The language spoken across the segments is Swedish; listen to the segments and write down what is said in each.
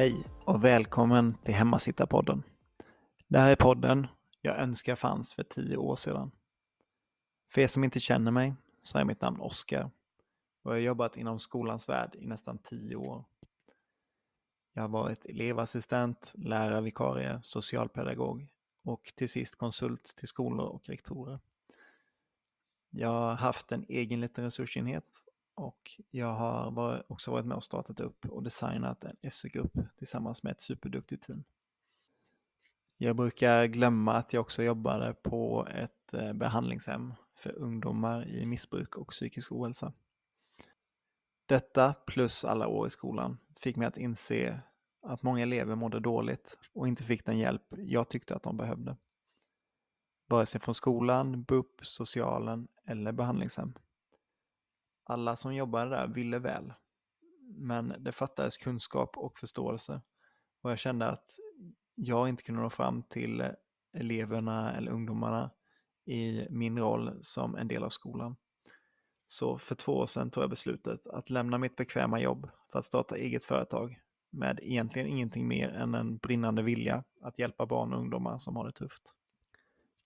Hej och välkommen till Hemmasittarpodden. Det här är podden jag önskar fanns för tio år sedan. För er som inte känner mig så är mitt namn Oskar och jag har jobbat inom skolans värld i nästan tio år. Jag har varit elevassistent, lärarvikarie, socialpedagog och till sist konsult till skolor och rektorer. Jag har haft en egen liten resursenhet och jag har också varit med och startat upp och designat en SU-grupp tillsammans med ett superduktigt team. Jag brukar glömma att jag också jobbade på ett eh, behandlingshem för ungdomar i missbruk och psykisk ohälsa. Detta plus alla år i skolan fick mig att inse att många elever mådde dåligt och inte fick den hjälp jag tyckte att de behövde. Vare sig från skolan, BUP, socialen eller behandlingshem. Alla som jobbade där ville väl, men det fattades kunskap och förståelse. Och jag kände att jag inte kunde nå fram till eleverna eller ungdomarna i min roll som en del av skolan. Så för två år sedan tog jag beslutet att lämna mitt bekväma jobb för att starta eget företag med egentligen ingenting mer än en brinnande vilja att hjälpa barn och ungdomar som har det tufft.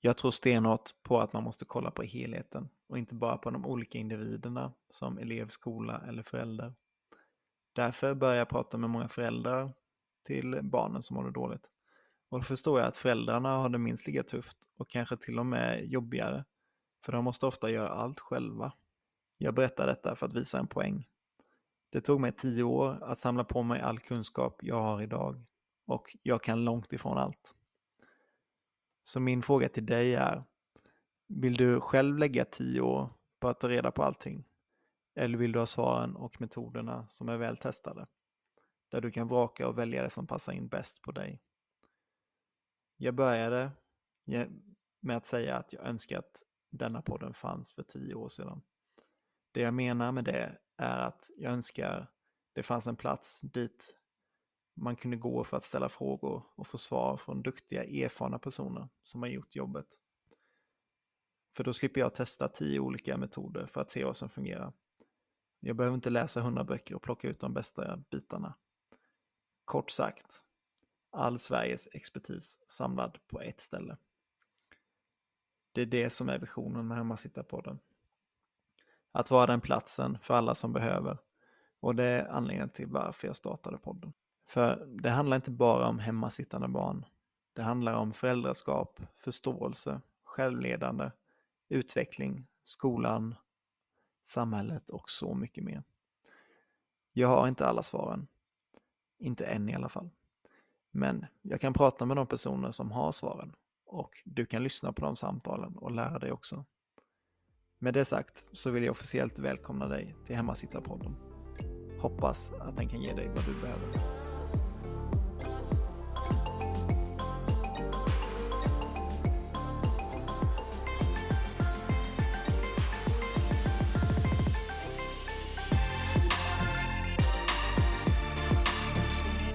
Jag tror stenhårt på att man måste kolla på helheten och inte bara på de olika individerna som elev, skola eller förälder. Därför börjar jag prata med många föräldrar till barnen som har det dåligt. Och då förstår jag att föräldrarna har det minst lika tufft och kanske till och med jobbigare, för de måste ofta göra allt själva. Jag berättar detta för att visa en poäng. Det tog mig tio år att samla på mig all kunskap jag har idag och jag kan långt ifrån allt. Så min fråga till dig är, vill du själv lägga tio år på att ta reda på allting? Eller vill du ha svaren och metoderna som är väl testade? Där du kan vraka och välja det som passar in bäst på dig. Jag började med att säga att jag önskar att denna podden fanns för tio år sedan. Det jag menar med det är att jag önskar det fanns en plats dit man kunde gå för att ställa frågor och få svar från duktiga, erfarna personer som har gjort jobbet. För då slipper jag testa tio olika metoder för att se vad som fungerar. Jag behöver inte läsa hundra böcker och plocka ut de bästa bitarna. Kort sagt, all Sveriges expertis samlad på ett ställe. Det är det som är visionen med Hemmasittarpodden. Att vara den platsen för alla som behöver. Och det är anledningen till varför jag startade podden. För det handlar inte bara om hemmasittande barn. Det handlar om föräldraskap, förståelse, självledande, utveckling, skolan, samhället och så mycket mer. Jag har inte alla svaren. Inte än i alla fall. Men jag kan prata med de personer som har svaren och du kan lyssna på de samtalen och lära dig också. Med det sagt så vill jag officiellt välkomna dig till Hemmasittarpodden. Hoppas att den kan ge dig vad du behöver.